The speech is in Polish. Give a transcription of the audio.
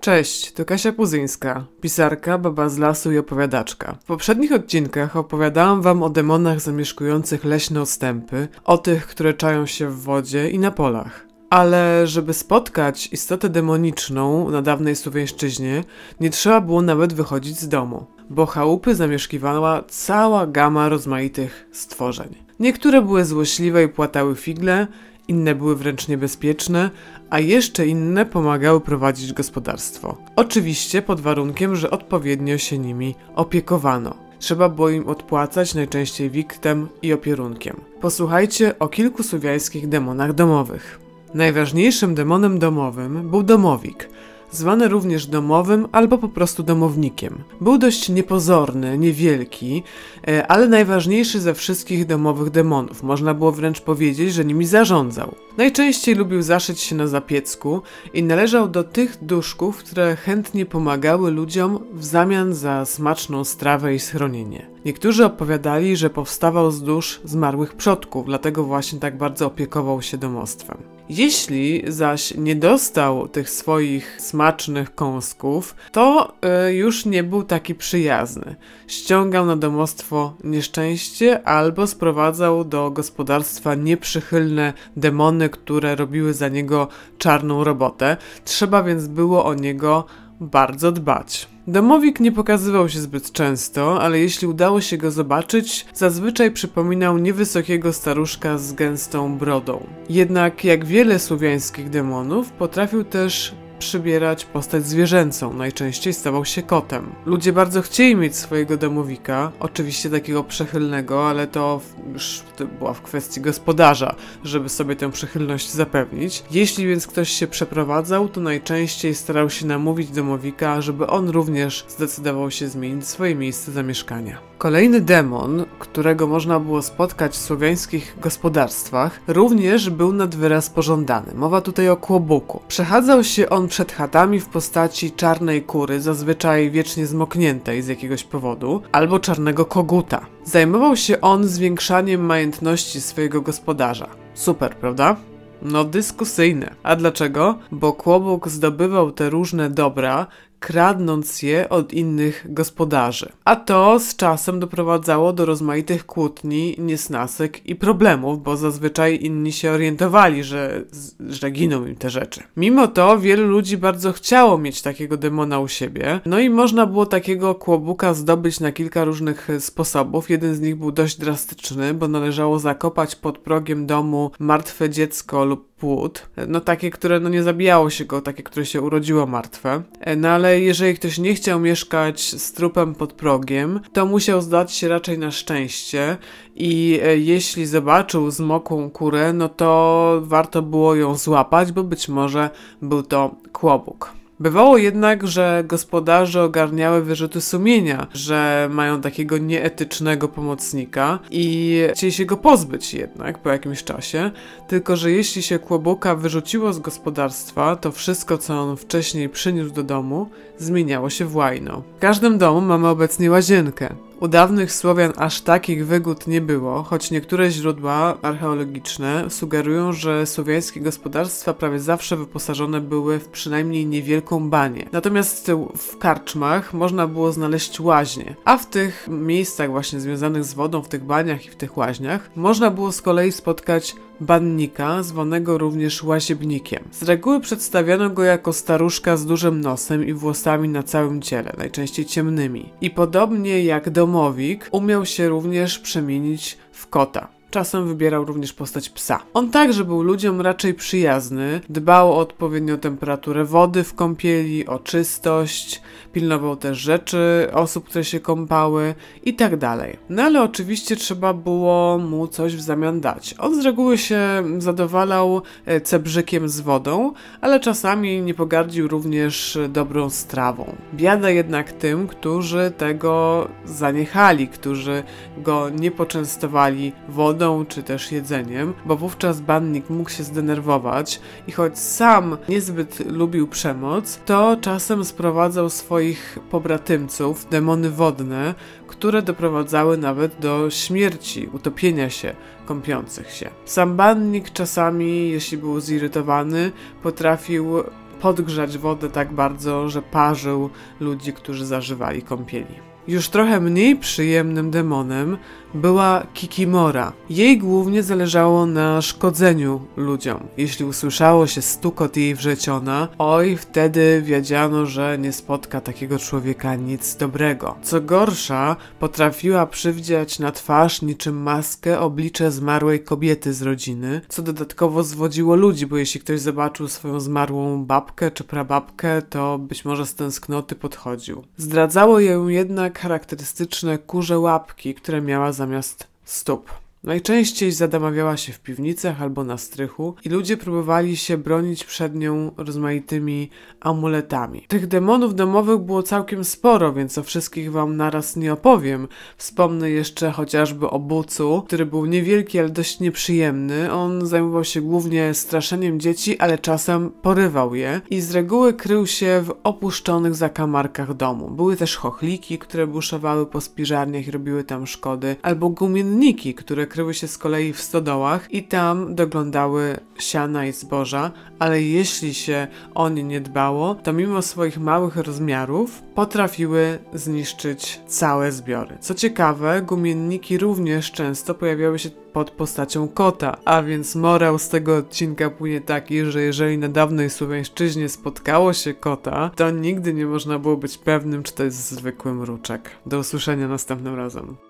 Cześć, to Kasia Puzyńska, pisarka, baba z lasu i opowiadaczka. W poprzednich odcinkach opowiadałam wam o demonach zamieszkujących leśne ostępy, o tych, które czają się w wodzie i na polach. Ale żeby spotkać istotę demoniczną na dawnej Słowiańszczyźnie, nie trzeba było nawet wychodzić z domu, bo chałupy zamieszkiwała cała gama rozmaitych stworzeń. Niektóre były złośliwe i płatały figle, inne były wręcz niebezpieczne, a jeszcze inne pomagały prowadzić gospodarstwo. Oczywiście pod warunkiem, że odpowiednio się nimi opiekowano. Trzeba było im odpłacać najczęściej wiktem i opierunkiem. Posłuchajcie o kilku słowiańskich demonach domowych. Najważniejszym demonem domowym był domowik – zwany również domowym albo po prostu domownikiem. Był dość niepozorny, niewielki, e, ale najważniejszy ze wszystkich domowych demonów. Można było wręcz powiedzieć, że nimi zarządzał. Najczęściej lubił zaszyć się na zapiecku i należał do tych duszków, które chętnie pomagały ludziom w zamian za smaczną strawę i schronienie. Niektórzy opowiadali, że powstawał z dusz zmarłych przodków, dlatego właśnie tak bardzo opiekował się domostwem. Jeśli zaś nie dostał tych swoich smacznych kąsków, to y, już nie był taki przyjazny. Ściągał na domostwo nieszczęście albo sprowadzał do gospodarstwa nieprzychylne demony, które robiły za niego czarną robotę. Trzeba więc było o niego bardzo dbać. Domowik nie pokazywał się zbyt często, ale jeśli udało się go zobaczyć, zazwyczaj przypominał niewysokiego staruszka z gęstą brodą. Jednak jak wiele słowiańskich demonów, potrafił też przybierać postać zwierzęcą, najczęściej stawał się kotem. Ludzie bardzo chcieli mieć swojego domowika, oczywiście takiego przechylnego, ale to już była w kwestii gospodarza, żeby sobie tę przychylność zapewnić. Jeśli więc ktoś się przeprowadzał, to najczęściej starał się namówić domowika, żeby on również zdecydował się zmienić swoje miejsce zamieszkania. Kolejny demon, którego można było spotkać w słowiańskich gospodarstwach, również był nad wyraz pożądany. Mowa tutaj o kłobuku. Przechadzał się on przed chatami w postaci czarnej kury, zazwyczaj wiecznie zmokniętej z jakiegoś powodu, albo czarnego koguta. Zajmował się on zwiększaniem majątności swojego gospodarza. Super, prawda? No, dyskusyjne. A dlaczego? Bo Kłobuk zdobywał te różne dobra, kradnąc je od innych gospodarzy. A to z czasem doprowadzało do rozmaitych kłótni, niesnasek i problemów, bo zazwyczaj inni się orientowali, że, że giną im te rzeczy. Mimo to wielu ludzi bardzo chciało mieć takiego demona u siebie, no i można było takiego kłobuka zdobyć na kilka różnych sposobów. Jeden z nich był dość drastyczny, bo należało zakopać pod progiem domu martwe dziecko lub płód, no takie, które no nie zabijało się go, takie, które się urodziło martwe. No ale jeżeli ktoś nie chciał mieszkać z trupem pod progiem, to musiał zdać się raczej na szczęście i e, jeśli zobaczył zmokłą kurę, no to warto było ją złapać, bo być może był to kłobuk. Bywało jednak, że gospodarze ogarniały wyrzuty sumienia, że mają takiego nieetycznego pomocnika i chcieli się go pozbyć jednak po jakimś czasie, tylko że jeśli się kłobuka wyrzuciło z gospodarstwa, to wszystko, co on wcześniej przyniósł do domu, zmieniało się w łajno. W każdym domu mamy obecnie łazienkę. U dawnych Słowian aż takich wygód nie było, choć niektóre źródła archeologiczne sugerują, że słowiańskie gospodarstwa prawie zawsze wyposażone były w przynajmniej niewielką banię. Natomiast w karczmach można było znaleźć łaźnie, a w tych miejscach właśnie związanych z wodą, w tych baniach i w tych łaźniach, można było z kolei spotkać bannika, zwanego również łaziebnikiem. Z reguły przedstawiano go jako staruszka z dużym nosem i włosami na całym ciele, najczęściej ciemnymi. I podobnie jak domowik, umiał się również przemienić w kota. Czasem wybierał również postać psa. On także był ludziom raczej przyjazny, dbał o odpowiednią temperaturę wody w kąpieli, o czystość, pilnował też rzeczy osób, które się kąpały i tak dalej. No ale oczywiście trzeba było mu coś w zamian dać. On z reguły się zadowalał e, cebrzykiem z wodą, ale czasami nie pogardził również dobrą strawą. Biada jednak tym, którzy tego zaniechali, którzy go nie poczęstowali wodą wodą czy też jedzeniem, bo wówczas bannik mógł się zdenerwować i choć sam niezbyt lubił przemoc, to czasem sprowadzał swoich pobratymców, demony wodne, które doprowadzały nawet do śmierci, utopienia się kąpiących się. Sam bannik czasami, jeśli był zirytowany, potrafił podgrzać wodę tak bardzo, że parzył ludzi, którzy zażywali kąpieli. Już trochę mniej przyjemnym demonem była Kikimora. Jej głównie zależało na szkodzeniu ludziom. Jeśli usłyszało się stukot jej wrzeciona, oj, wtedy wiedziano, że nie spotka takiego człowieka nic dobrego. Co gorsza, potrafiła przywdziać na twarz niczym maskę oblicze zmarłej kobiety z rodziny, co dodatkowo zwodziło ludzi, bo jeśli ktoś zobaczył swoją zmarłą babkę czy prababkę, to być może z tęsknoty podchodził. Zdradzało ją jednak charakterystyczne kurze łapki, które miała zamiast stóp. Najczęściej zadamawiała się w piwnicach albo na strychu i ludzie próbowali się bronić przed nią rozmaitymi amuletami. Tych demonów domowych było całkiem sporo, więc o wszystkich wam naraz nie opowiem. Wspomnę jeszcze chociażby o Bucu, który był niewielki, ale dość nieprzyjemny. On zajmował się głównie straszeniem dzieci, ale czasem porywał je i z reguły krył się w opuszczonych zakamarkach domu. Były też chochliki, które buszowały po spiżarniach i robiły tam szkody, albo gumienniki, które kryły się z kolei w stodołach i tam doglądały siana i zboża, ale jeśli się o nie nie dbało, to mimo swoich małych rozmiarów potrafiły zniszczyć całe zbiory. Co ciekawe, gumienniki również często pojawiały się pod postacią kota, a więc morał z tego odcinka płynie taki, że jeżeli na dawnej Słowiańszczyźnie spotkało się kota, to nigdy nie można było być pewnym, czy to jest zwykły mruczek. Do usłyszenia następnym razem.